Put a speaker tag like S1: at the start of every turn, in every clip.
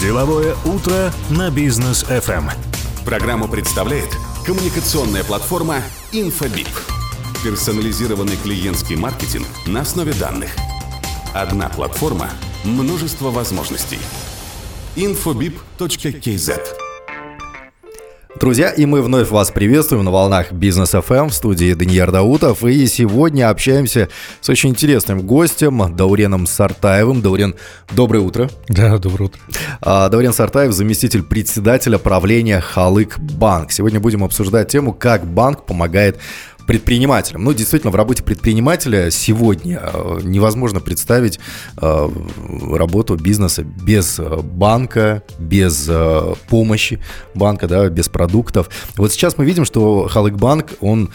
S1: Деловое утро на бизнес FM.
S2: Программу представляет коммуникационная платформа InfoBip. Персонализированный клиентский маркетинг на основе данных. Одна платформа, множество возможностей. infobip.kz
S3: Друзья, и мы вновь вас приветствуем на волнах Бизнес FM в студии Даниил Даутов. И сегодня общаемся с очень интересным гостем Дауреном Сартаевым. Даурен, доброе утро.
S4: Да, доброе утро.
S3: А, Даурен Сартаев, заместитель председателя правления Халык Банк. Сегодня будем обсуждать тему, как банк помогает предпринимателям. Ну, действительно, в работе предпринимателя сегодня э, невозможно представить э, работу бизнеса без э, банка, без помощи банка, да, без продуктов. Вот сейчас мы видим, что Халык Банк, он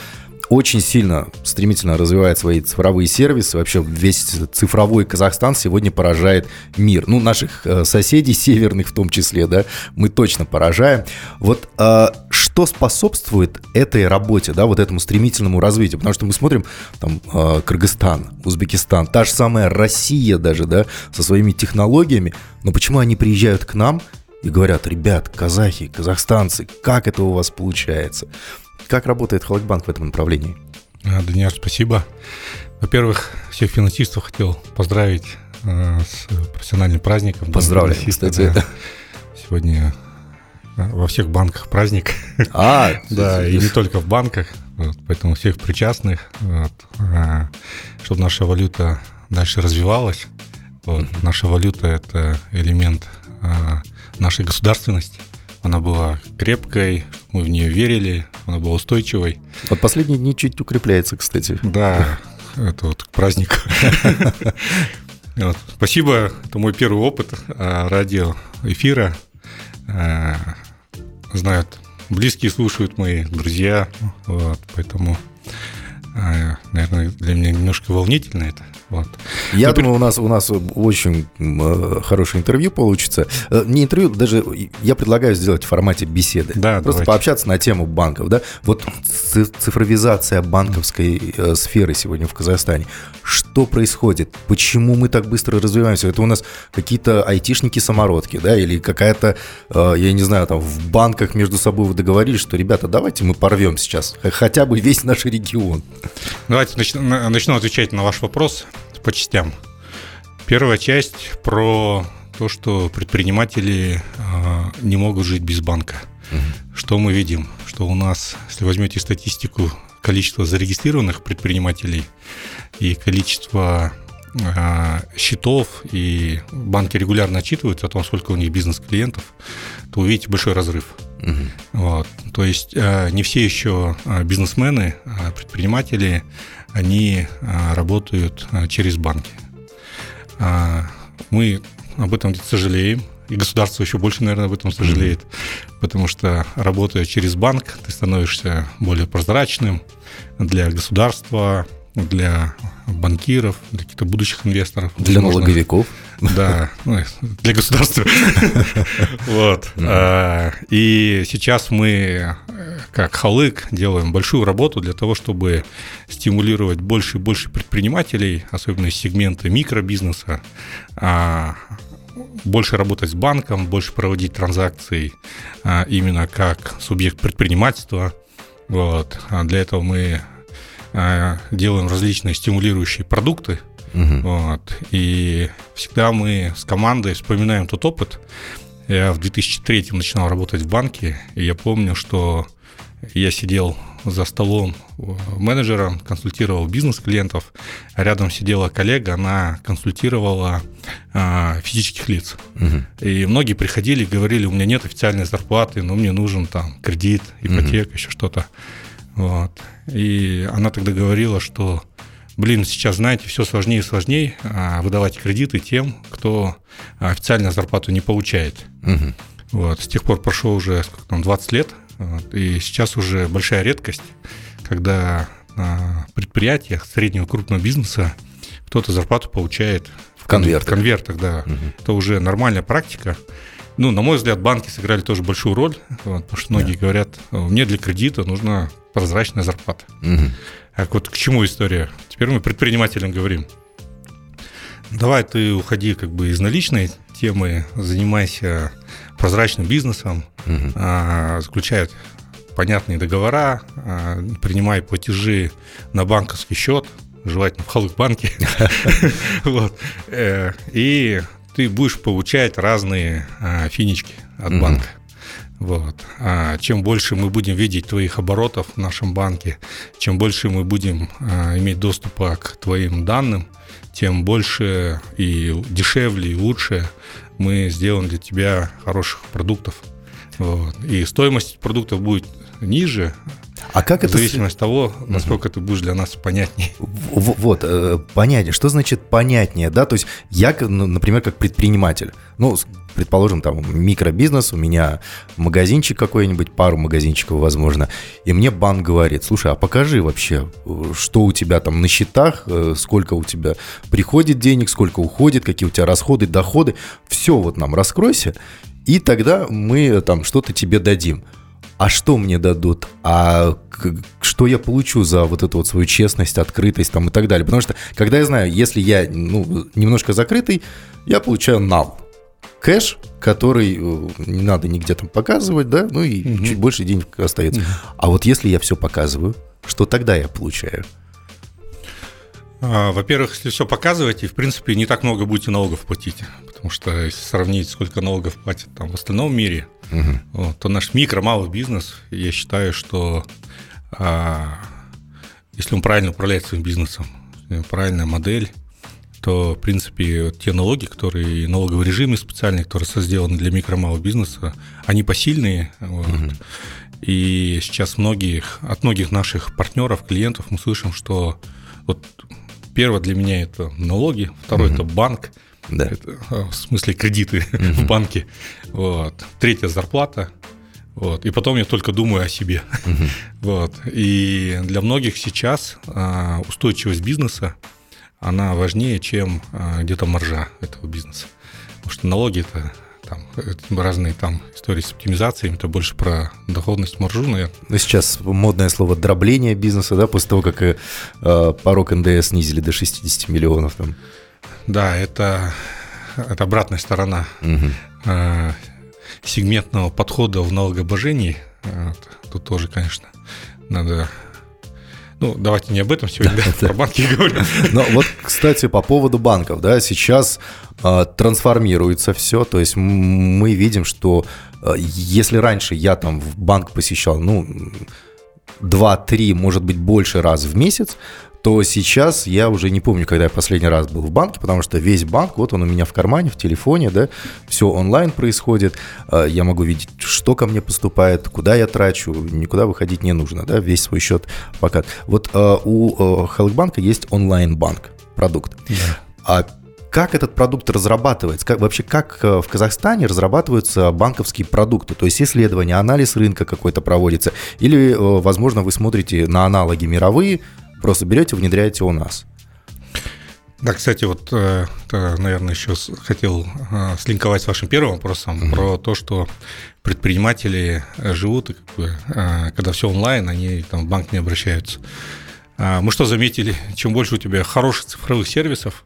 S3: очень сильно, стремительно развивает свои цифровые сервисы. Вообще весь цифровой Казахстан сегодня поражает мир. Ну, наших э, соседей, северных в том числе, да, мы точно поражаем. Вот э, что способствует этой работе, да, вот этому стремительному развитию? Потому что мы смотрим там э, Кыргызстан, Узбекистан, та же самая Россия даже, да, со своими технологиями. Но почему они приезжают к нам и говорят, ребят, казахи, казахстанцы, как это у вас получается? Как работает Халкбанк в этом направлении?
S4: А, Даниэль, спасибо. Во-первых, всех финансистов хотел поздравить э, с профессиональным праздником.
S3: Поздравляю, кстати. Да.
S4: Сегодня э, во всех банках праздник.
S3: А,
S4: да, и не только в банках. Вот, поэтому всех причастных, вот, э, чтобы наша валюта дальше развивалась. Вот, наша валюта – это элемент э, нашей государственности – она была крепкой, мы в нее верили, она была устойчивой.
S3: Вот последние дни чуть укрепляется, кстати.
S4: Да, это вот праздник. Спасибо, это мой первый опыт а, радиоэфира. А, знают, близкие слушают мои друзья, вот, поэтому, наверное, для меня немножко волнительно это. Вот.
S3: Я Но думаю, у нас, у нас очень э, хорошее интервью получится. Э, не интервью, даже я предлагаю сделать в формате беседы.
S4: Да,
S3: Просто давайте. пообщаться на тему банков. Да? Вот цифровизация банковской э, сферы сегодня в Казахстане. Что происходит? Почему мы так быстро развиваемся? Это у нас какие-то айтишники-самородки, да, или какая-то, я не знаю, там в банках между собой вы договорились, что, ребята, давайте мы порвем сейчас хотя бы весь наш регион.
S4: Давайте начну, начну отвечать на ваш вопрос по частям. Первая часть про то, что предприниматели э, не могут жить без банка. Угу. Что мы видим? Что у нас, если возьмете статистику количества зарегистрированных предпринимателей и количество э, счетов, и банки регулярно отчитываются о том, сколько у них бизнес-клиентов, то увидите большой разрыв. Угу. Вот. То есть э, не все еще бизнесмены, предприниматели они работают через банки. А, мы об этом сожалеем, и государство еще больше, наверное, об этом сожалеет, mm-hmm. потому что работая через банк, ты становишься более прозрачным для государства, для банкиров, для каких-то будущих инвесторов.
S3: Для возможно, налоговиков.
S4: Да, ну, для государства. Вот. А, и сейчас мы, как Халык, делаем большую работу для того, чтобы стимулировать больше и больше предпринимателей, особенно из сегмента микробизнеса, а, больше работать с банком, больше проводить транзакции а, именно как субъект предпринимательства. Вот. Для этого мы делаем различные стимулирующие продукты. Угу. Вот, и всегда мы с командой вспоминаем тот опыт. Я в 2003 начинал работать в банке, и я помню, что я сидел за столом менеджером, консультировал бизнес-клиентов, а рядом сидела коллега, она консультировала а, физических лиц. Угу. И многие приходили и говорили, у меня нет официальной зарплаты, но мне нужен там кредит, ипотека, угу. еще что-то. Вот. И она тогда говорила, что, блин, сейчас, знаете, все сложнее и сложнее а, выдавать кредиты тем, кто официально зарплату не получает. Угу. Вот. С тех пор прошло уже сколько там, 20 лет, вот. и сейчас уже большая редкость, когда на предприятиях среднего крупного бизнеса кто-то зарплату получает
S3: в конвертах. В
S4: конвертах, да. Угу. Это уже нормальная практика. Ну, на мой взгляд, банки сыграли тоже большую роль, вот, потому что многие да. говорят, мне для кредита нужна прозрачная зарплата. Угу. Так вот к чему история? Теперь мы предпринимателям говорим, давай ты уходи как бы из наличной темы «Занимайся прозрачным бизнесом», угу. заключают понятные договора, принимай платежи на банковский счет, желательно в Халык-банке. Э, и ты будешь получать разные финички от банка. Вот. А чем больше мы будем видеть твоих оборотов в нашем банке, чем больше мы будем а, иметь доступа к твоим данным, тем больше и дешевле, и лучше мы сделаем для тебя хороших продуктов. Вот. И стоимость продуктов будет ниже,
S3: а как это...
S4: В зависимости от того, насколько угу. ты будешь для нас понятнее.
S3: Вот, э, понятнее. Что значит понятнее, да? То есть я, ну, например, как предприниматель, ну, предположим, там микробизнес, у меня магазинчик какой-нибудь, пару магазинчиков, возможно, и мне банк говорит, слушай, а покажи вообще, что у тебя там на счетах, э, сколько у тебя приходит денег, сколько уходит, какие у тебя расходы, доходы, все вот нам раскройся, и тогда мы там что-то тебе дадим а что мне дадут, а что я получу за вот эту вот свою честность, открытость там и так далее. Потому что, когда я знаю, если я ну, немножко закрытый, я получаю нал. Кэш, который э, не надо нигде там показывать, да, ну и угу. чуть больше денег остается. Угу. А вот если я все показываю, что тогда я получаю?
S4: А, во-первых, если все показываете, в принципе, не так много будете налогов платить. Потому что если сравнить, сколько налогов платят там в остальном мире, угу. вот, то наш микро, малый бизнес, я считаю, что а, если он правильно управляет своим бизнесом, правильная модель, то, в принципе, те налоги, которые, налоговые режимы специальные, которые сделаны для микро малого бизнеса, они посильные. Вот. Угу. И сейчас многих, от многих наших партнеров, клиентов мы слышим, что вот Первое для меня это налоги, второе угу. это банк, да. это, а, в смысле кредиты угу. в банке, вот. третье зарплата, вот. И потом я только думаю о себе. Угу. Вот. И для многих сейчас а, устойчивость бизнеса, она важнее, чем а, где-то маржа этого бизнеса. Потому что налоги это там разные там истории с оптимизацией, это больше про доходность маржу, наверное.
S3: Ну, сейчас модное слово дробление бизнеса, да, после того, как э, порог НДС снизили до 60 миллионов там.
S4: Да, это, это обратная сторона угу. э, сегментного подхода в налогообложении. Вот. Тут тоже, конечно, надо ну, давайте не об этом сегодня, да, про банки говорим.
S3: Но вот, кстати, по поводу банков, да, сейчас э, трансформируется все, то есть мы видим, что э, если раньше я там в банк посещал, ну, 2-3, может быть, больше раз в месяц, то сейчас я уже не помню, когда я последний раз был в банке, потому что весь банк, вот он у меня в кармане, в телефоне, да, все онлайн происходит, а, я могу видеть, что ко мне поступает, куда я трачу, никуда выходить не нужно, да, весь свой счет пока. Вот а, у Халкбанка есть онлайн-банк, продукт. Да. А как этот продукт разрабатывается? Как, вообще, как э, в Казахстане разрабатываются банковские продукты? То есть исследования, анализ рынка какой-то проводится? Или, э, возможно, вы смотрите на аналоги мировые, Просто берете, внедряете у нас.
S4: Да, кстати, вот, э, наверное, еще хотел э, слинковать с вашим первым вопросом угу. про то, что предприниматели э, живут, как бы, когда все онлайн, они там в банк не обращаются. А, мы что заметили? Чем больше у тебя хороших цифровых сервисов,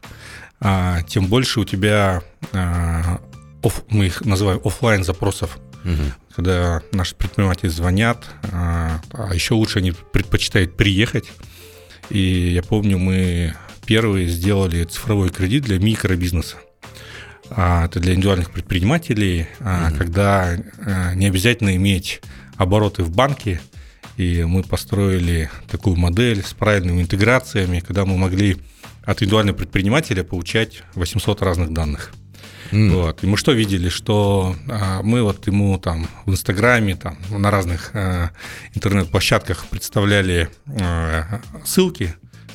S4: а, тем больше у тебя, мы их называем офлайн запросов. Угу. Когда наши предприниматели звонят, а еще лучше они предпочитают приехать и я помню, мы первые сделали цифровой кредит для микробизнеса. А, это для индивидуальных предпринимателей, mm-hmm. когда а, не обязательно иметь обороты в банке. И мы построили такую модель с правильными интеграциями, когда мы могли от индивидуального предпринимателя получать 800 разных данных. Mm. Вот. И мы что видели, что а, мы вот ему там в Инстаграме, там на разных а, интернет-площадках представляли а, ссылки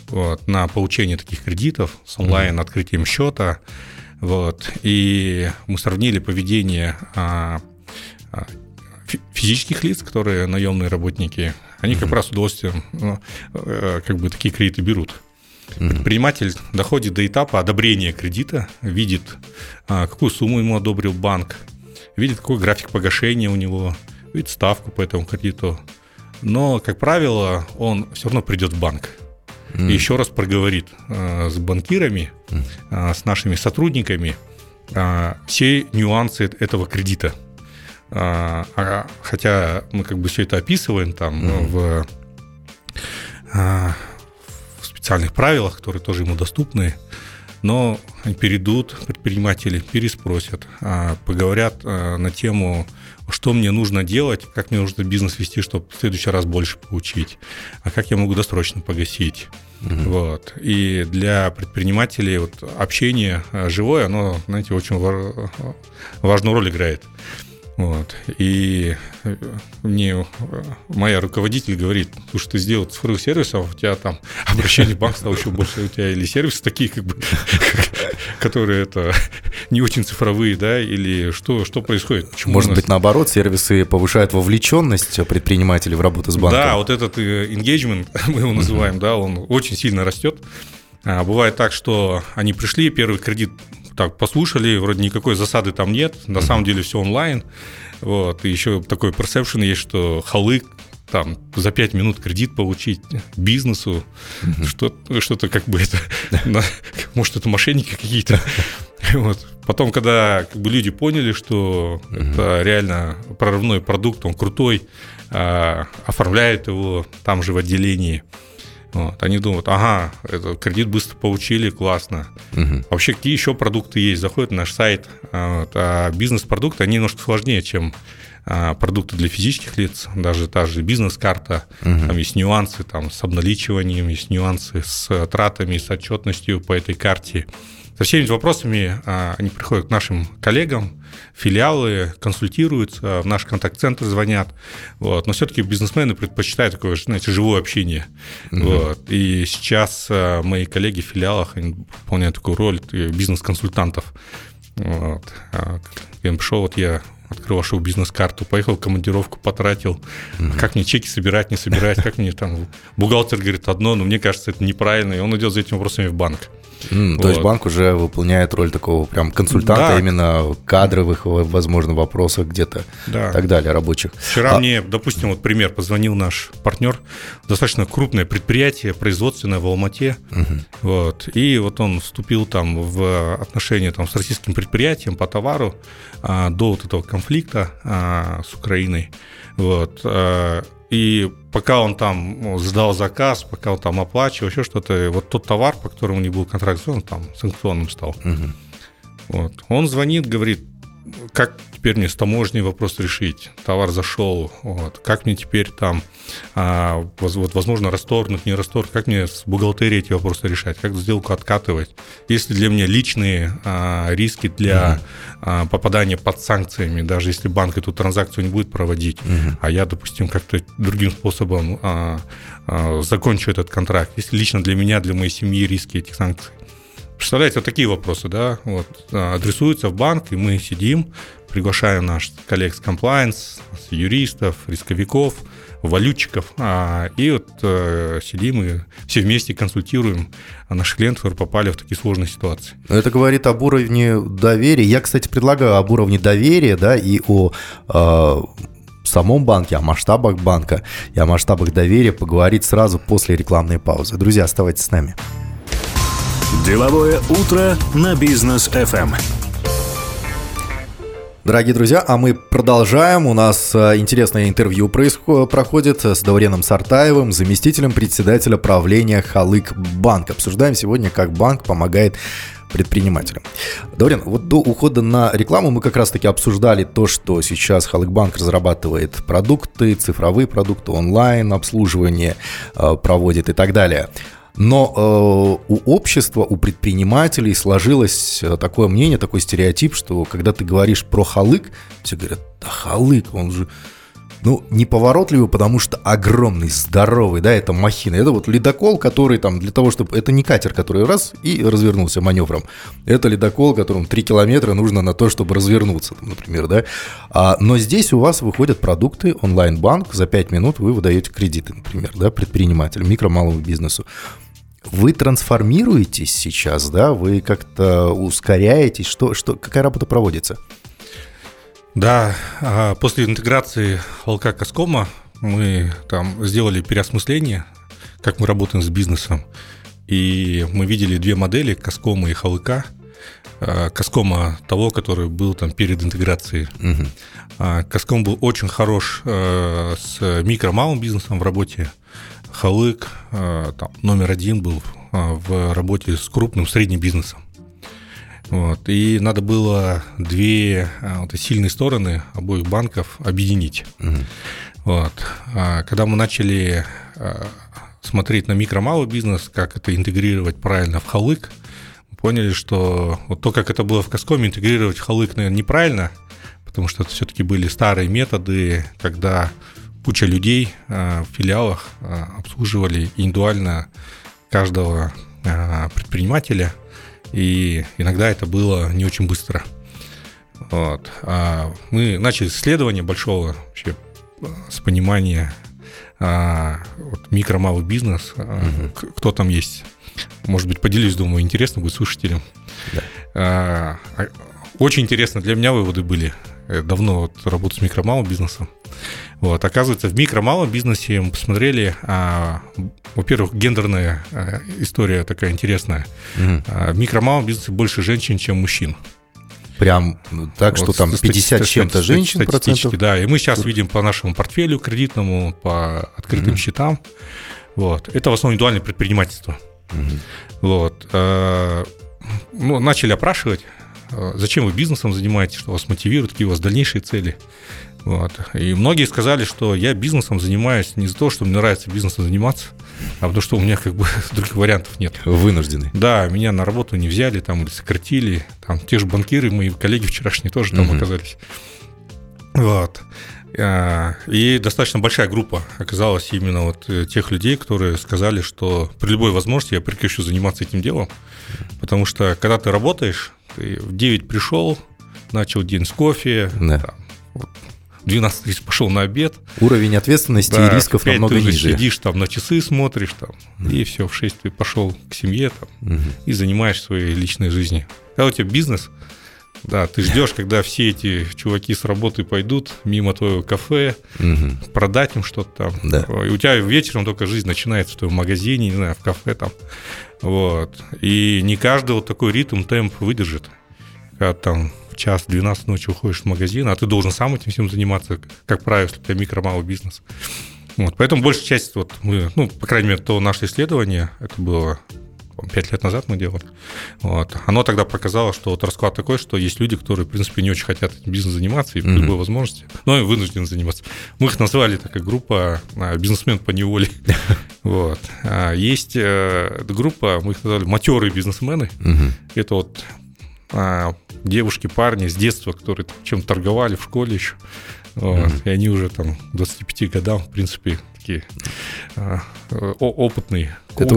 S4: вот, на получение таких кредитов с онлайн открытием счета. Вот. И мы сравнили поведение а, а, физических лиц, которые наемные работники, они как раз с удовольствием ну, э, как бы такие кредиты берут. Предприниматель доходит до этапа одобрения кредита, видит, а, какую сумму ему одобрил банк, видит, какой график погашения у него, видит ставку по этому кредиту. Но, как правило, он все равно придет в банк и еще раз проговорит а, с банкирами, с нашими сотрудниками, а, все нюансы этого кредита. А, а, хотя мы как бы все это описываем там mm-hmm. в, в специальных правилах, которые тоже ему доступны, но перейдут предприниматели, переспросят, а, поговорят а, на тему, что мне нужно делать, как мне нужно бизнес вести, чтобы в следующий раз больше получить, а как я могу досрочно погасить. Угу. Вот. И для предпринимателей вот общение а, живое, оно, знаете, очень важную роль играет. Вот. И э, мне э, моя руководитель говорит, слушай, ты сделал цифровых сервисов, у тебя там обращение в банк стало еще больше, у тебя или сервисы такие, как бы, которые это не очень цифровые, да, или что, что происходит?
S3: Почему Может нас... быть, наоборот, сервисы повышают вовлеченность предпринимателей в работу с банком?
S4: Да, вот этот э, engagement, мы его называем, да, он очень сильно растет. А, бывает так, что они пришли, первый кредит так послушали, вроде никакой засады там нет, на самом деле все онлайн. Вот, и еще такой perception есть, что халык там за 5 минут кредит получить бизнесу, mm-hmm. что, что-то как бы это, может, это мошенники какие-то. Вот. Потом, когда как бы, люди поняли, что mm-hmm. это реально прорывной продукт, он крутой, а, оформляют его там же в отделении, вот. Они думают, ага, это кредит быстро получили, классно. Угу. Вообще, какие еще продукты есть? Заходят на наш сайт. А, вот, а бизнес-продукты, они немножко сложнее, чем а, продукты для физических лиц, даже та же бизнес-карта, угу. там есть нюансы там, с обналичиванием, есть нюансы с тратами, с отчетностью по этой карте. Со всеми вопросами а, они приходят к нашим коллегам, филиалы консультируются, в наш контакт-центр звонят. Вот. Но все-таки бизнесмены предпочитают такое, знаете, живое общение. Угу. Вот. И сейчас а, мои коллеги в филиалах они выполняют такую роль бизнес-консультантов. Вот. Я пришел, вот я открыл вашу бизнес-карту, поехал в командировку, потратил. Угу. Как мне чеки собирать, не собирать, как мне там... Бухгалтер говорит одно, но мне кажется, это неправильно, и он идет за этими вопросами в банк.
S3: Mm, вот. То есть банк уже выполняет роль такого прям консультанта да. именно кадровых, возможно, вопросах где-то да. и так далее, рабочих.
S4: Вчера а... мне, допустим, вот пример, позвонил наш партнер, достаточно крупное предприятие производственное в Алмате, угу. вот, и вот он вступил там в отношения там, с российским предприятием по товару а, до вот этого конфликта а, с Украиной, вот, а, и пока он там сдал заказ, пока он там оплачивал, еще что-то, вот тот товар, по которому него был контракт, он там санкционным стал. Угу. Вот. Он звонит, говорит, как теперь мне с таможней вопрос решить? Товар зашел, вот. как мне теперь там, а, вот, возможно, расторгнуть, не расторгнуть, как мне с бухгалтерией эти вопросы решать, как сделку откатывать? Если для меня личные а, риски для mm-hmm. а, попадания под санкциями, даже если банк эту транзакцию не будет проводить, mm-hmm. а я, допустим, как-то другим способом а, а, закончу этот контракт, если лично для меня, для моей семьи риски этих санкций, Представляете, вот такие вопросы, да, вот, а, адресуются в банк, и мы сидим, приглашаем наших коллег с комплайнс, юристов, рисковиков, валютчиков, а, и вот э, сидим и все вместе консультируем наших клиентов, которые попали в такие сложные ситуации.
S3: Это говорит об уровне доверия. Я, кстати, предлагаю об уровне доверия, да, и о э, самом банке, о масштабах банка и о масштабах доверия поговорить сразу после рекламной паузы. Друзья, оставайтесь с нами.
S1: Деловое утро на бизнес FM.
S3: Дорогие друзья, а мы продолжаем. У нас э, интересное интервью проходит с Дауреном Сартаевым, заместителем председателя правления Халык Банк. Обсуждаем сегодня, как банк помогает предпринимателям. Даурен, вот до ухода на рекламу мы как раз-таки обсуждали то, что сейчас Халык Банк разрабатывает продукты, цифровые продукты, онлайн обслуживание э, проводит и так далее. Но э, у общества, у предпринимателей сложилось э, такое мнение, такой стереотип, что когда ты говоришь про халык, все говорят, да халык, он же ну, неповоротливый, потому что огромный, здоровый, да, это махина. Это вот ледокол, который там для того, чтобы... Это не катер, который раз и развернулся маневром. Это ледокол, которому 3 километра нужно на то, чтобы развернуться, например, да. А, но здесь у вас выходят продукты, онлайн-банк, за 5 минут вы выдаете кредиты, например, да, предпринимателю, микро-малому бизнесу. Вы трансформируетесь сейчас, да? Вы как-то ускоряетесь? Что, что, какая работа проводится?
S4: Да, а, после интеграции ЛК Коскома мы там сделали переосмысление, как мы работаем с бизнесом. И мы видели две модели, Коскома и ХЛК. э, Каскома того, который был там перед интеграцией. Угу. Каском был очень хорош э, с микро-малым бизнесом в работе. Халык там, номер один был в работе с крупным средним бизнесом. Вот. И надо было две вот, сильные стороны обоих банков объединить. Угу. Вот. Когда мы начали смотреть на микро-малый бизнес, как это интегрировать правильно в Халык, поняли, что вот то, как это было в Каскоме, интегрировать в Халык, наверное, неправильно, потому что это все-таки были старые методы, когда куча людей в филиалах обслуживали индивидуально каждого предпринимателя, и иногда это было не очень быстро. Вот. А мы начали исследование большого вообще с понимания вот, микро-малый бизнес, угу. кто там есть может быть, поделюсь, думаю, интересно будет слушателям. Да. А, а, очень интересно для меня выводы были. Я давно вот работаю с микро-малым бизнесом. Вот, оказывается, в микро-малом бизнесе мы посмотрели, а, во-первых, гендерная а, история такая интересная. Угу. А, в микро-малом бизнесе больше женщин, чем мужчин.
S3: Прям так, вот что там 50 чем-то женщин процентов?
S4: Да, и мы сейчас видим по нашему портфелю кредитному, по открытым угу. счетам. Вот. Это в основном индивидуальное предпринимательство. Угу. Вот. Э, ну, начали опрашивать, зачем вы бизнесом занимаетесь, что вас мотивирует, какие у вас дальнейшие цели. Вот. И многие сказали, что я бизнесом занимаюсь не за то, что мне нравится бизнесом заниматься, а потому что у меня как бы других вариантов нет.
S3: Вынуждены.
S4: Да, меня на работу не взяли, там, или сократили. Там те же банкиры, мои коллеги вчерашние тоже там угу. оказались. Вот. А, и достаточно большая группа оказалась именно вот э, тех людей, которые сказали, что при любой возможности я прекращу заниматься этим делом, потому что когда ты работаешь, ты в 9 пришел, начал день с кофе, да. там, вот, 12 пошел на обед.
S3: Уровень ответственности да, и рисков намного ты ниже.
S4: сидишь там на часы смотришь там, mm. и все, в 6 ты пошел к семье там, mm-hmm. и занимаешься своей личной жизнью. Когда у тебя бизнес – да, ты ждешь, когда все эти чуваки с работы пойдут мимо твоего кафе, угу. продать им что-то там. Да. И у тебя вечером только жизнь начинается в твоем магазине, не знаю, в кафе там. Вот. И не каждый вот такой ритм, темп выдержит. Когда там в час 12 ночи уходишь в магазин, а ты должен сам этим всем заниматься, как правило, если у тебя микро-малый бизнес. Вот, поэтому большая часть, вот мы, ну, по крайней мере, то наше исследование, это было пять лет назад мы делали. Вот. Оно тогда показало, что вот расклад такой, что есть люди, которые, в принципе, не очень хотят этим бизнесом заниматься и mm-hmm. любой возможности, но и вынуждены заниматься. Мы их назвали такая группа а, бизнесмен по неволе. Вот. А есть э, группа, мы их назвали матерые бизнесмены. Это вот а, девушки, парни с детства, которые чем-то торговали в школе еще. Вот. И они уже там 25 годам, в принципе, такие а, опытные.
S3: Это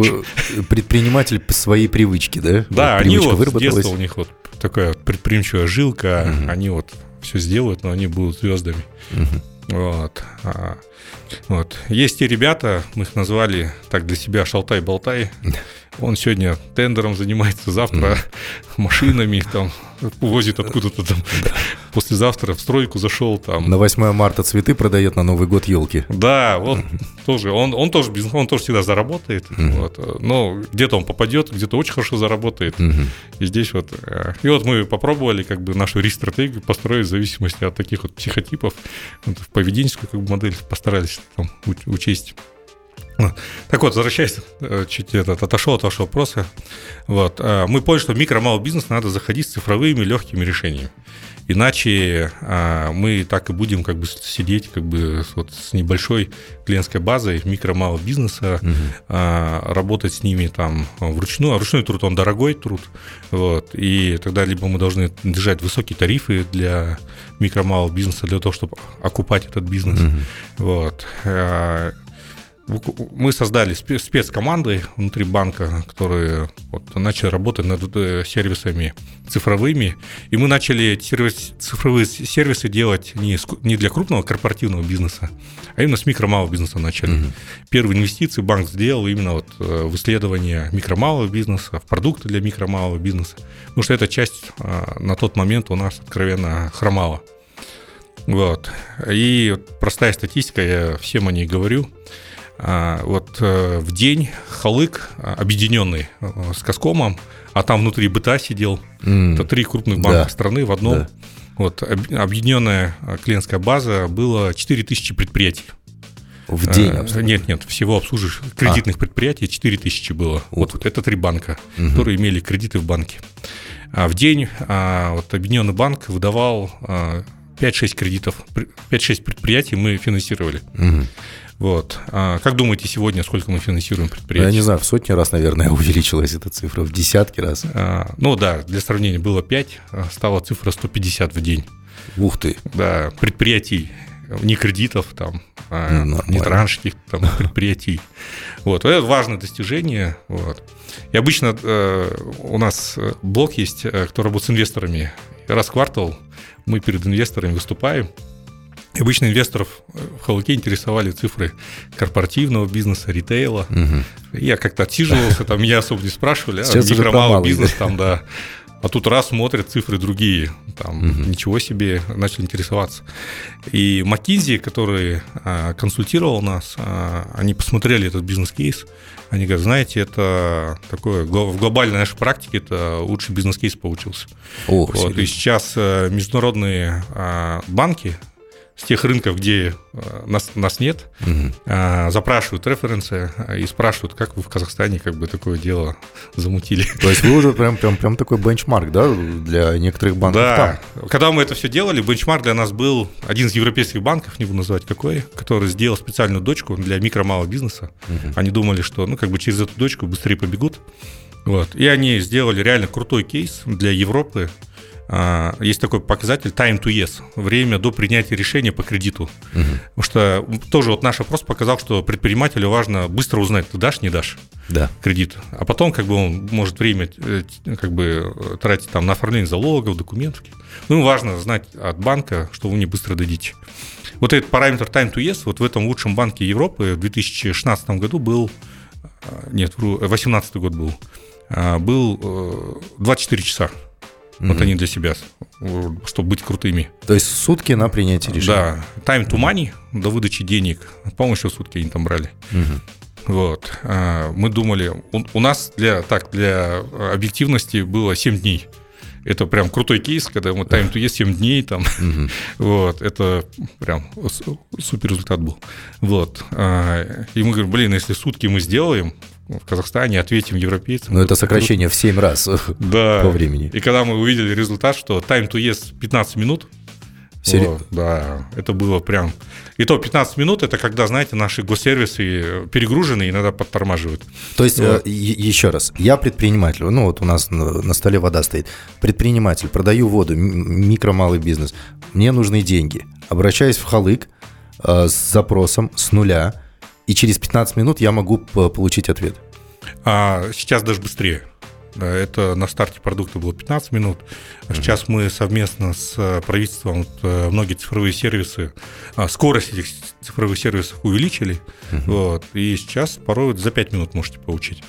S3: предприниматель по своей привычке, да?
S4: Да, они вот с детства у них вот такая предприимчивая жилка, угу. они вот все сделают, но они будут звездами. Угу. Вот. А, вот. Есть и ребята, мы их назвали так для себя шалтай-болтай. Он сегодня тендером занимается, завтра mm. машинами там возит откуда-то там. Да. Послезавтра в стройку зашел там.
S3: На 8 марта цветы продает на Новый год елки.
S4: Да, вот mm. тоже. Он, он тоже бизнес, он тоже всегда заработает. Mm. Вот. Но где-то он попадет, где-то очень хорошо заработает. Mm-hmm. И здесь вот. Э, и вот мы попробовали как бы нашу рис-стратегию построить в зависимости от таких вот психотипов. Вот, поведенческую как бы модель постарались там учесть. Так вот, возвращаясь, э, чуть этот, отошел от вашего вопроса. Вот, э, мы поняли, что в микро малый бизнес надо заходить с цифровыми легкими решениями. Иначе а, мы так и будем как бы сидеть как бы вот с небольшой клиентской базой микро-малого бизнеса, угу. а, работать с ними там вручную. А ручной труд, он дорогой труд. Вот, и тогда либо мы должны держать высокие тарифы для микро-малого бизнеса для того, чтобы окупать этот бизнес. Угу. Вот. А, мы создали спецкоманды внутри банка, которые вот начали работать над э, сервисами цифровыми. И мы начали сервис, цифровые сервисы делать не, не для крупного корпоративного бизнеса, а именно с микро-малого бизнеса начали. Угу. Первые инвестиции банк сделал именно вот э, в исследование микро-малого бизнеса, в продукты для микро-малого бизнеса. Потому что эта часть э, на тот момент у нас откровенно хромала. Вот. И простая статистика, я всем о ней говорю – А, вот э, в день Халык, а, объединенный э, с Коскомом, а там внутри БТА сидел,
S3: М,
S4: это три крупных банка
S3: Да.
S4: страны в одном.
S3: Да.
S4: Вот, об- объединенная э, клиентская база было 4000 предприятий.
S3: В день. Обслуживаешь?
S4: Нет, нет, всего обслуживаешь кредитных предприятий 4000 было. Вот это три банка, которые имели кредиты в банке. А в день а, вот объединенный банк выдавал а, 5-6 кредитов, При- 5-6 предприятий мы финансировали.
S3: Мгм.
S4: Вот. А как думаете сегодня, сколько мы финансируем
S3: Ну, Я
S4: предприятий?
S3: не знаю, в сотни раз, наверное, увеличилась эта цифра, в десятки раз.
S4: А, ну да, для сравнения было 5, а стала цифра 150 в день.
S3: Ух ты.
S4: Да, предприятий, не кредитов, там, а,
S3: Ну,
S4: не траншских там, предприятий. Вот, это важное достижение. Вот. И обычно э, у нас э, блок есть, э, кто работает с инвесторами. Раз в квартал мы перед инвесторами выступаем. И обычно инвесторов э, в Халуке интересовали цифры корпоративного бизнеса, ритейла.
S3: Мгм.
S4: Я как-то отсиживался, там меня особо не спрашивали, а
S3: Сейчас уже
S4: микро,
S3: про
S4: малый
S3: малый,
S4: бизнес там, да. А тут раз смотрят цифры другие, там ничего себе, начали интересоваться. И McKinsey, который а, консультировал нас, а, они посмотрели этот бизнес-кейс, они говорят, знаете, это такое, в глобальной нашей практике это лучший бизнес-кейс получился.
S3: Ох,
S4: Вот, и сейчас э, международные а, банки с тех рынков, где э, нас, нас нет, а, запрашивают референсы и спрашивают, как вы в Казахстане как бы такое дело замутили.
S3: То есть вы уже прям, прям, прям такой бенчмарк, да, для некоторых банков
S4: Да,
S3: там?
S4: когда мы это все делали, бенчмарк для нас был один из европейских банков, не буду называть какой, который сделал специальную дочку для микро малого бизнеса. Они думали, что ну как бы через эту дочку быстрее побегут. Вот. И они сделали реально крутой кейс для Европы. А, Есть такой показатель time to yes, время до принятия решения по кредиту. Потому что тоже вот наш опрос показал, что предпринимателю важно быстро узнать, ты дашь, не дашь
S3: Да.
S4: кредит. А потом как бы он может время э, как бы э, тратить там на оформление залогов, документов. Ну, важно знать от банка, что вы не быстро дадите. Вот этот параметр time to yes вот в этом лучшем банке Европы в 2016 году был, э, нет, вру, 2018 год был, э, был э, 24 часа. Вот они для себя, чтобы быть крутыми.
S3: То есть сутки на принятие решения.
S4: Да, time to money, до выдачи денег, по-моему, еще сутки они там брали.
S3: Мгм.
S4: Вот. а, Мы думали, у, у нас для, так, для объективности было 7 дней. Это прям крутой кейс, когда мы time to yes 7 дней там.
S3: Мгм.
S4: Вот, это прям супер результат был. Вот. а, И мы говорим, блин, если сутки мы сделаем в Казахстане, ответим европейцам.
S3: Но Ну, это сокращение в 7 раз
S4: Да.
S3: по времени.
S4: И когда мы увидели результат, что time to yes 15 минут,
S3: Сери-
S4: вот, да, это было прям... И то 15 минут, это когда, знаете, наши госсервисы перегружены и иногда подтормаживают.
S3: То есть,
S4: Вот.
S3: э, еще раз, я предприниматель, ну вот у нас на, на столе вода стоит, предприниматель, продаю воду, микро-малый бизнес, мне нужны деньги, обращаюсь в Халык э, с запросом с нуля, и через 15 минут я могу получить ответ.
S4: А сейчас даже быстрее. Это на старте продукта было 15 минут. А Сейчас мы совместно с э, правительством вот, э, многие цифровые сервисы, а, скорость этих цифровых сервисов увеличили. Вот, и сейчас порой вот за 5 минут можете получить.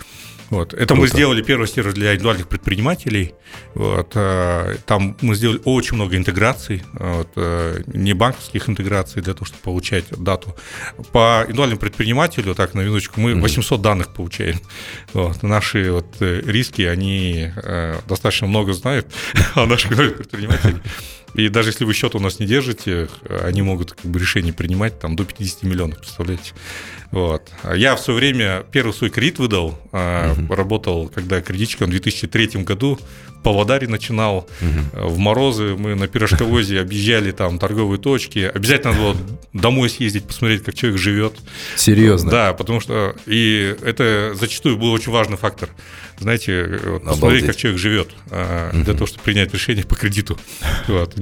S4: Вот. Это мы
S3: Круто.
S4: сделали первый сервис для индивидуальных предпринимателей. Вот. а, Там мы сделали очень много интеграций, вот, э, не банковских интеграций для того, чтобы получать дату. По индивидуальному предпринимателю, так, на минуточку, мы 800 данных получаем. Вот. Наши вот э, риски, они э, достаточно много знают о наших предпринимателей. И даже если вы счет у нас не держите, они могут как бы, решение принимать там, до 50 миллионов, представляете? Вот. Я в свое время первый свой кредит выдал, а, работал, когда кредитчиком в 2003 году в Павлодаре начинал, А, в морозы мы на пирожковозе объезжали там торговые точки, обязательно надо было домой съездить, посмотреть, как человек живет.
S3: Серьезно?
S4: Да, потому что и это зачастую был очень важный фактор. Знаете, вот посмотреть, как человек живет, а, для того, чтобы принять решение по кредиту. Вот.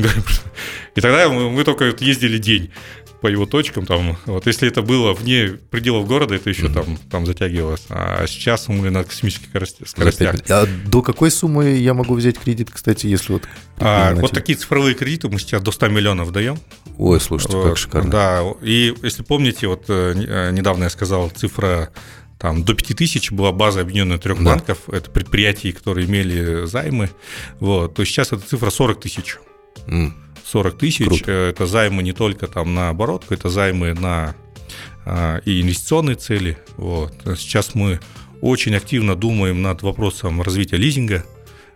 S4: И тогда мы, мы только вот ездили день по его точкам. Там, вот, если это было вне пределов города, это еще там, там затягивалось. А сейчас мы на космических скоростях.
S3: А до какой суммы я могу взять кредит, кстати, если вот...
S4: А, вот такие цифровые кредиты мы сейчас до 100 миллионов даем.
S3: Ой, слушайте, как
S4: Вот,
S3: шикарно.
S4: Да, и если помните, вот э, э, недавно я сказал, цифра там до 5000 была база объединенных трех
S3: Да.
S4: банков, это предприятий, которые имели займы, вот, то сейчас эта цифра 40 тысяч.
S3: М.
S4: 40 тысяч,
S3: Круто.
S4: это займы не только там на оборотку, это займы на и инвестиционные цели. Вот. Сейчас мы очень активно думаем над вопросом развития лизинга.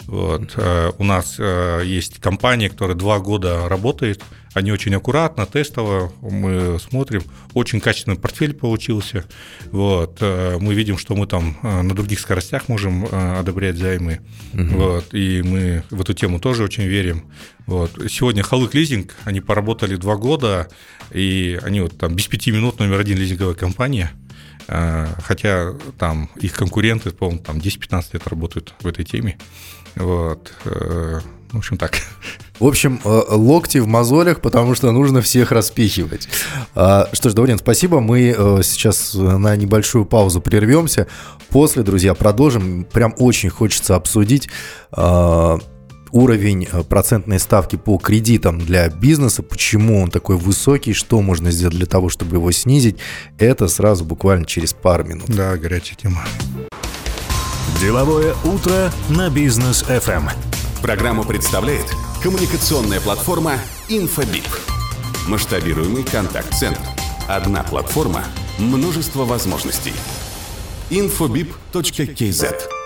S4: Вот. У нас есть компания, которая два года работает – они очень аккуратно, тестово мы смотрим. Очень качественный портфель получился. Вот. Э, мы видим, что мы там э, на других скоростях можем э, одобрять займы. Угу. Вот. И мы в эту тему тоже очень верим. Вот. Сегодня Халык лизинг, они поработали два года, и они вот там без пяти минут номер один лизинговая компания. Хотя там их конкуренты, по-моему, там 10-15 лет работают в этой теме. Вот. В общем, так.
S3: В общем, э, локти в мозолях, потому что нужно всех распихивать. А, что ж, Даурен, спасибо. Мы э, сейчас на небольшую паузу прервемся. После, друзья, продолжим. Прям очень хочется обсудить а, уровень э, процентной ставки по кредитам для бизнеса, почему он такой высокий, что можно сделать для того, чтобы его снизить, это сразу буквально через пару минут.
S4: Да, горячая тема.
S1: Деловое утро на бизнес FM.
S2: Программу представляет коммуникационная платформа «Инфобип». Масштабируемый контакт-центр. Одна платформа, множество возможностей. infobip.kz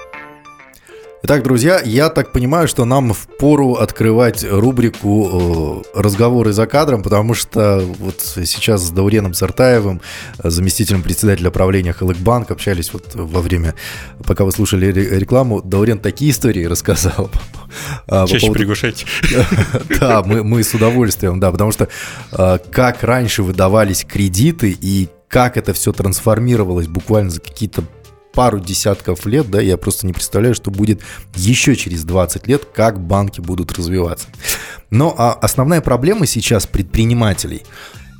S3: Итак, друзья, я так понимаю, что нам в пору открывать рубрику э, «Разговоры за кадром», потому что вот сейчас с Дауреном Сартаевым, заместителем председателя правления Халыкбанк, общались вот во время, пока вы слушали рекламу, Даурен такие истории рассказал.
S4: А, Чаще поводу... приглашайте.
S3: Да, мы, мы с удовольствием, да, потому что э, как раньше выдавались кредиты и как это все трансформировалось буквально за какие-то пару десятков лет, да, я просто не представляю, что будет еще через 20 лет, как банки будут развиваться. Но а основная проблема сейчас предпринимателей,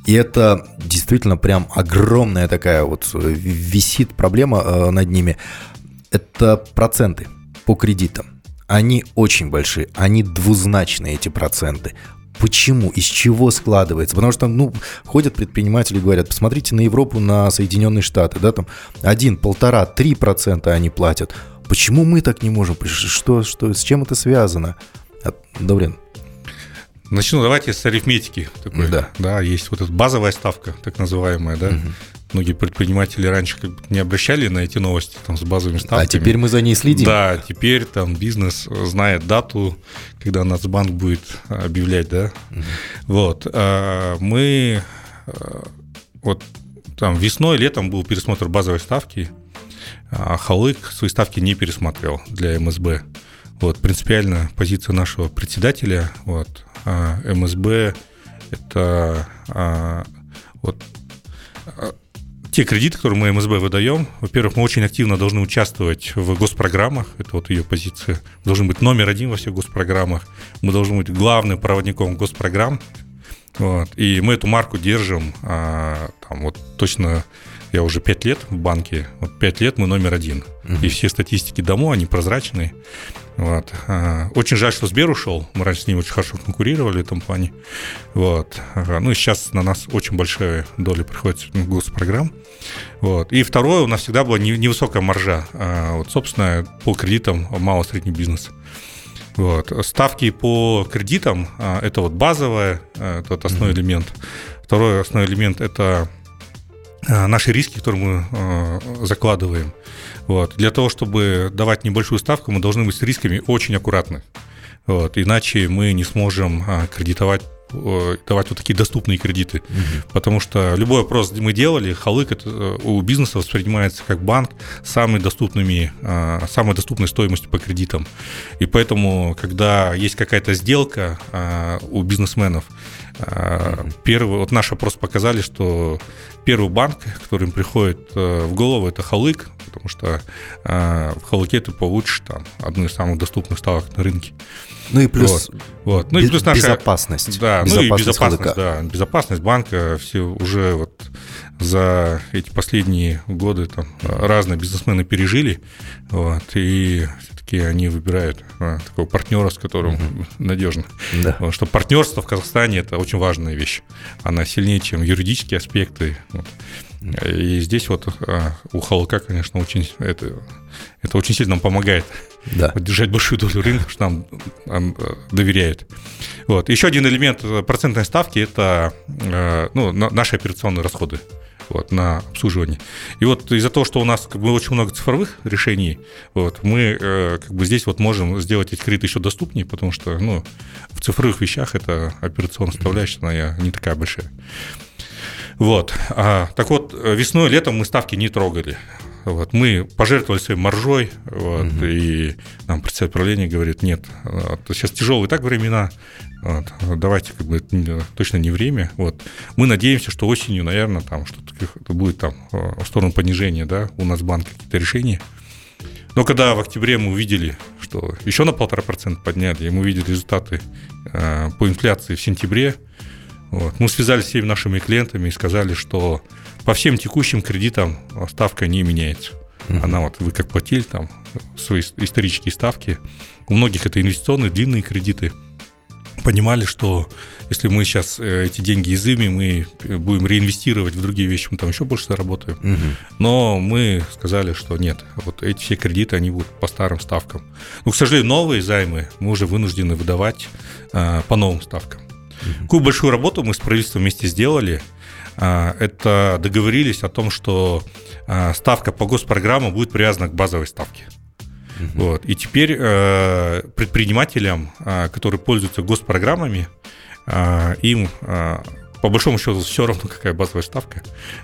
S3: и это действительно прям огромная такая вот э, висит проблема э, над ними, это проценты по кредитам. Они очень большие, они двузначные, эти проценты. Почему? Из чего складывается? Потому что, ну, ходят предприниматели и говорят, посмотрите на Европу, на Соединенные Штаты, да, там один, полтора, три процента они платят. Почему мы так не можем? Что, что, с чем это связано? Добрин.
S4: Начну давайте с арифметики. Такой, да. да, есть вот эта базовая ставка, так называемая, да. Угу многие предприниматели раньше как бы не обращали на эти новости там, с базовыми ставками.
S3: А теперь мы за ней следим.
S4: Да, теперь там бизнес знает дату, когда Нацбанк будет объявлять, да. Угу. Вот. А мы а, вот там весной, летом был пересмотр базовой ставки, а Халык свои ставки не пересмотрел для МСБ. Вот, принципиально позиция нашего председателя, вот, а МСБ это а, вот те кредиты, которые мы МСБ выдаем, во-первых, мы очень активно должны участвовать в госпрограммах, это вот ее позиция, должен быть номер один во всех госпрограммах, мы должны быть главным проводником госпрограмм, вот, и мы эту марку держим, а, там вот точно я уже пять лет в банке, вот пять лет мы номер один, угу. и все статистики домой, они прозрачные, вот. А, очень жаль, что Сбер ушел. Мы раньше с ним очень хорошо конкурировали в этом плане. Вот. Ну и сейчас на нас очень большая доля приходится госпрограмм. Вот. И второе, у нас всегда была невысокая маржа. А, вот, собственно, по кредитам мало-средний бизнес. Вот. Ставки по кредитам а, – это вот базовое, это вот основной mm-hmm. элемент. Второй основной элемент – это наши риски, которые мы закладываем. Вот. Для того, чтобы давать небольшую ставку, мы должны быть с рисками очень аккуратны. Вот. Иначе мы не сможем а, кредитовать давать вот такие доступные кредиты. Угу. Потому что любой вопрос мы делали, халык это э, у бизнеса воспринимается как банк с самой доступными, самой доступной стоимостью по кредитам. И поэтому, когда есть какая-то сделка у бизнесменов, Первый, вот наш опрос показали, что первый банк, который им приходит э, в голову, это Халык, потому что э, в Халыке ты получишь там одну из самых доступных ставок на рынке.
S3: Ну и плюс,
S4: вот. Вот. Ну и плюс наша
S3: безопасность.
S4: Да, безопасность ну и безопасность, да, безопасность банка. Все уже вот за эти последние годы там разные бизнесмены пережили, вот, и все-таки они выбирают а, такого партнера, с которым mm-hmm. надежно. Да. Потому что партнерство в Казахстане это очень важная вещь. Она сильнее, чем юридические аспекты. Вот. И здесь вот а, у Халка, конечно, очень это, это очень сильно нам помогает да. держать большую долю рынка, что нам, э, доверяют. Вот. Еще один элемент процентной ставки – это э, ну, наши операционные расходы. вот, на обслуживание. И вот из-за того, что у нас как бы очень много цифровых решений, вот, мы э, как бы здесь вот можем сделать эти кредиты еще доступнее, потому что ну, в цифровых вещах это операционная составляющая, она не такая большая. Вот. А, так вот, весной, летом мы ставки не трогали. Вот. Мы пожертвовали своей маржой, вот, угу. и нам председатель правления говорит, нет, вот, сейчас тяжелые так времена, вот, давайте как бы точно не время. Вот. Мы надеемся, что осенью, наверное, там что-то будет там в сторону понижения, да, у нас банк какие-то решения. Но когда в октябре мы увидели, что еще на полтора процента подняли, и мы увидели результаты э, по инфляции в сентябре, вот, мы связались с всеми нашими клиентами и сказали, что по всем текущим кредитам ставка не меняется. Она вот, вы как платили там свои исторические ставки, у многих это инвестиционные длинные кредиты – понимали, что если мы сейчас э, эти деньги изымем, мы будем реинвестировать в другие вещи, мы там еще больше заработаем. Угу. Но мы сказали, что нет, вот эти все кредиты, они будут по старым ставкам. Но, к сожалению, новые займы мы уже вынуждены выдавать а, по новым ставкам. Какую большую работу мы с правительством вместе сделали, а, это договорились о том, что а, ставка по госпрограммам будет привязана к базовой ставке. Угу. Вот. И теперь э, предпринимателям, э, которые пользуются госпрограммами, э, им э, по большому счету все равно, какая базовая ставка.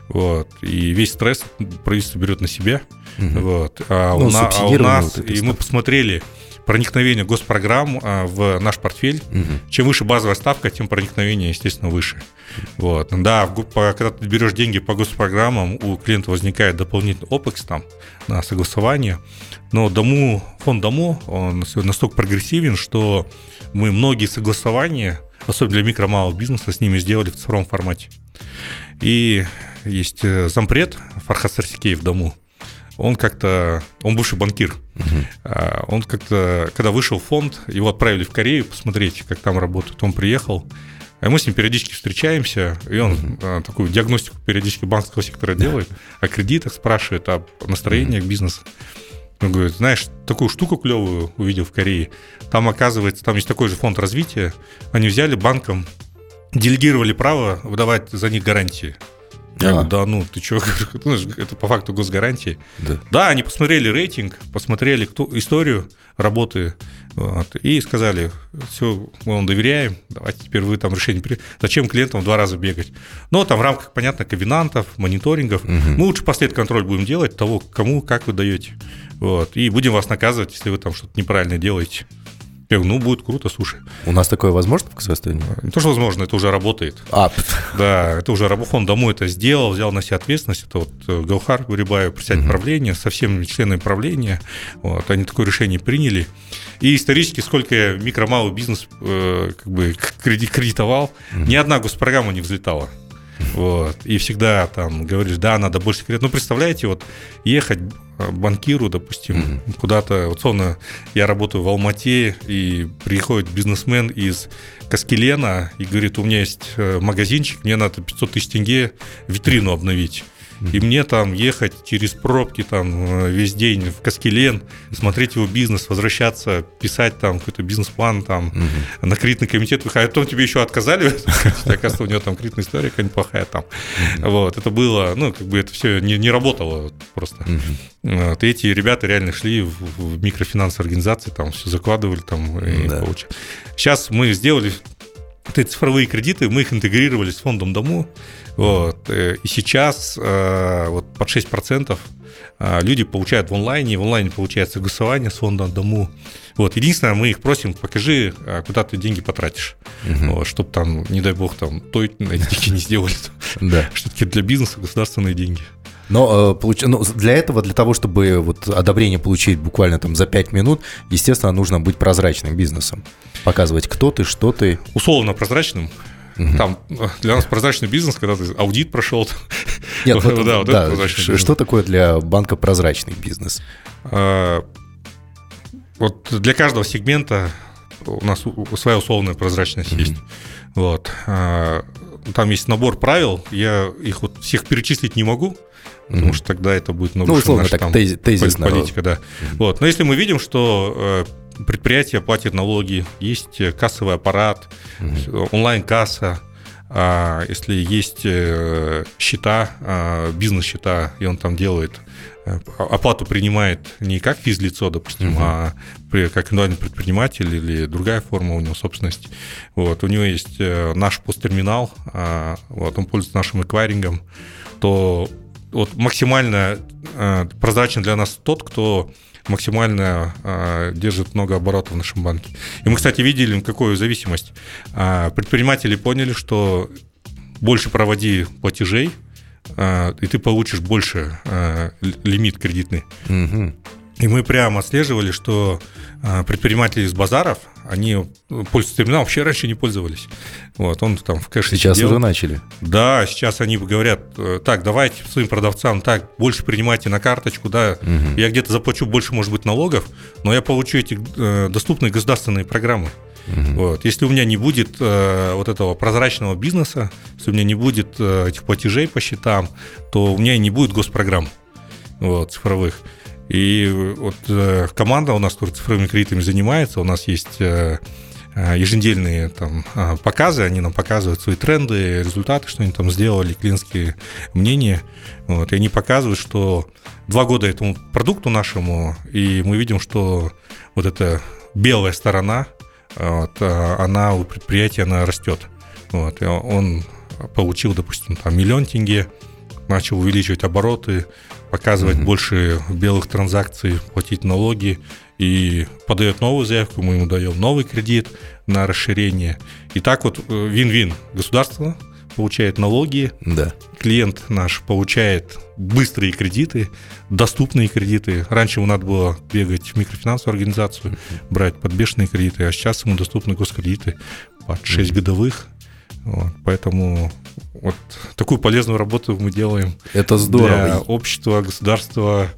S4: Вот. И весь стресс правительство берет на себя. Угу. Вот. А, ну, у на, а у нас, вот и мы посмотрели, проникновение госпрограмм а, в наш портфель. Угу. Чем выше базовая ставка, тем проникновение, естественно, выше. Вот. Да, когда ты берешь деньги по госпрограммам, у клиента возникает дополнительный OPEX там на согласование. Но дому, фонд дому, он настолько прогрессивен, что мы многие согласования, особенно для микро малого бизнеса, с ними сделали в цифровом формате. И есть э, зампред Фархат Сарсикеев дому он как-то, он бывший банкир, угу. он как-то, когда вышел в фонд, его отправили в Корею посмотреть, как там работают, он приехал, а мы с ним периодически встречаемся, и он uh такую диагностику периодически банковского сектора делает, о кредитах спрашивает, о настроениях uh бизнеса. Он говорит, знаешь, такую штуку клевую увидел в Корее. Там, оказывается, там есть такой же фонд развития. Они взяли банкам, делегировали право выдавать за них гарантии. Я а. говорю, да ну, ты что, ну, это по факту госгарантии. Да. да, они посмотрели рейтинг, посмотрели кто, историю работы вот, и сказали, все, мы вам доверяем, давайте теперь вы там решение при... Зачем клиентам в два раза бегать? Но там в рамках, понятно, ковенантов, мониторингов. Угу. Мы лучше послед контроль будем делать того, кому, как вы даете. Вот, и будем вас наказывать, если вы там что-то неправильно делаете. Я говорю, ну, будет круто, слушай.
S3: У нас такое возможно в Казахстане?
S4: Не то, что возможно, это уже работает. А. Да, это уже он домой это сделал, взял на себя ответственность. Это вот э, Гаухар Гурибаев, председатель угу. правления, со всеми членами правления. Вот, они такое решение приняли. И исторически, сколько я микро-малый бизнес э, как бы кредитовал, угу. ни одна госпрограмма не взлетала. Вот. И всегда там говоришь, да, надо больше кредит. Ну, представляете, вот ехать банкиру, допустим, mm-hmm. куда-то, вот словно я работаю в Алмате, и приходит бизнесмен из Каскелена и говорит, у меня есть э, магазинчик, мне надо 500 тысяч тенге витрину обновить. И мне там ехать через пробки там э, весь день в Каскелен, смотреть его бизнес, возвращаться, писать там какой-то бизнес-план там угу. на кредитный комитет выходить. А потом тебе еще отказали, оказывается, у него там кредитная история какая-нибудь плохая там. Вот, это было, ну, как бы это все не, не работало просто. Вот, эти ребята реально шли в, в микрофинансовые организации, там все закладывали там и да. получали. Сейчас мы сделали эти цифровые кредиты, мы их интегрировали с фондом Дому. Вот. Э, и сейчас э, вот под 6% э, люди получают в онлайне, в онлайне получается согласование с фондом Дому. Вот. Единственное, мы их просим, покажи, куда ты деньги потратишь, угу. вот, чтобы там, не дай бог, там, то эти деньги не сделали. Да. Что-таки для бизнеса государственные деньги.
S3: Но получ... ну, для этого, для того, чтобы вот одобрение получить буквально там за 5 минут, естественно, нужно быть прозрачным бизнесом. Показывать, кто ты, что ты.
S4: Условно прозрачным. Угу. Там для нас прозрачный бизнес, когда ты аудит прошел.
S3: Нет, вот, да, вот да, что, что такое для банка прозрачный бизнес? А,
S4: вот для каждого сегмента у нас своя условная прозрачность угу. есть. Вот. А, там есть набор правил, я их вот всех перечислить не могу, потому что тогда это будет
S3: ну, условно, наша, так, там, тез, тезисно.
S4: политика, да. Mm-hmm. Вот. Но если мы видим, что э, предприятие платит налоги, есть кассовый аппарат, mm-hmm. онлайн-касса, а если есть э, счета, а, бизнес-счета, и он там делает э, оплату принимает не как физлицо, допустим, угу. а как индивидуальный предприниматель или другая форма у него собственности. Вот, у него есть э, наш посттерминал, а, вот, он пользуется нашим эквайрингом, то вот максимально прозрачен для нас тот, кто максимально э, держит много оборотов в нашем банке. И мы, кстати, видели, какую зависимость. Э, предприниматели поняли, что больше проводи платежей, э, и ты получишь больше э, лимит кредитный. Угу. И мы прямо отслеживали, что предприниматели из базаров, они пользуются терминалом, вообще раньше не пользовались. Вот, он там в кэше
S3: Сейчас
S4: сидел.
S3: уже начали.
S4: Да, сейчас они говорят, э, так, давайте своим продавцам, так, больше принимайте на карточку, да, угу. я где-то заплачу больше, может быть, налогов, но я получу эти э, доступные государственные программы. Угу. Вот. Если у меня не будет э, вот этого прозрачного бизнеса, если у меня не будет э, этих платежей по счетам, то у меня и не будет госпрограмм вот, цифровых. И вот э, команда у нас, которая цифровыми кредитами занимается, у нас есть э, э, еженедельные там э, показы, они нам показывают свои тренды, результаты, что они там сделали, клиентские мнения. Вот, и они показывают, что два года этому продукту нашему, и мы видим, что вот эта белая сторона, вот, она у предприятия она растет. Вот, он получил, допустим, там миллион тенге, начал увеличивать обороты, показывать mm-hmm. больше белых транзакций, платить налоги и подает новую заявку, мы ему даем новый кредит на расширение. И так вот э, вин-вин. Государство получает налоги, да. клиент наш получает быстрые кредиты, доступные кредиты. Раньше ему надо было бегать в микрофинансовую организацию, брать подбешенные кредиты, а сейчас ему доступны госкредиты под 6 годовых. Вот, поэтому вот такую полезную работу мы делаем.
S3: Это здорово.
S4: Для общества, государства.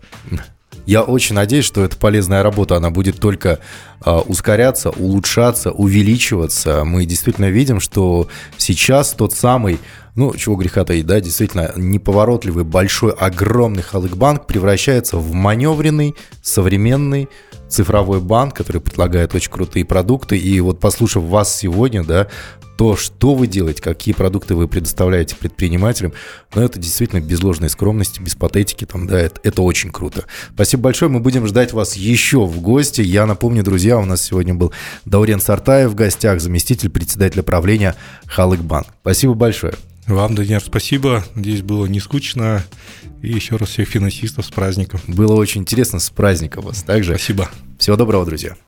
S3: Я очень надеюсь, что эта полезная работа, она будет только ускоряться, улучшаться, увеличиваться. Мы действительно видим, что сейчас тот самый, ну, чего греха таить, да, действительно неповоротливый, большой, огромный Халык-банк превращается в маневренный, современный цифровой банк, который предлагает очень крутые продукты. И вот послушав вас сегодня, да, то, что вы делаете, какие продукты вы предоставляете предпринимателям, ну, это действительно без ложной скромности, без патетики, там, да, это, это очень круто. Спасибо большое, мы будем ждать вас еще в гости. Я напомню, друзья, у нас сегодня был Даурен Сартаев в гостях, заместитель председателя правления Халык Банк. Спасибо большое.
S4: Вам, Даниэль, спасибо. Здесь было не скучно. И еще раз всех финансистов с праздником.
S3: Было очень интересно с праздником вас также.
S4: Спасибо.
S3: Всего доброго, друзья.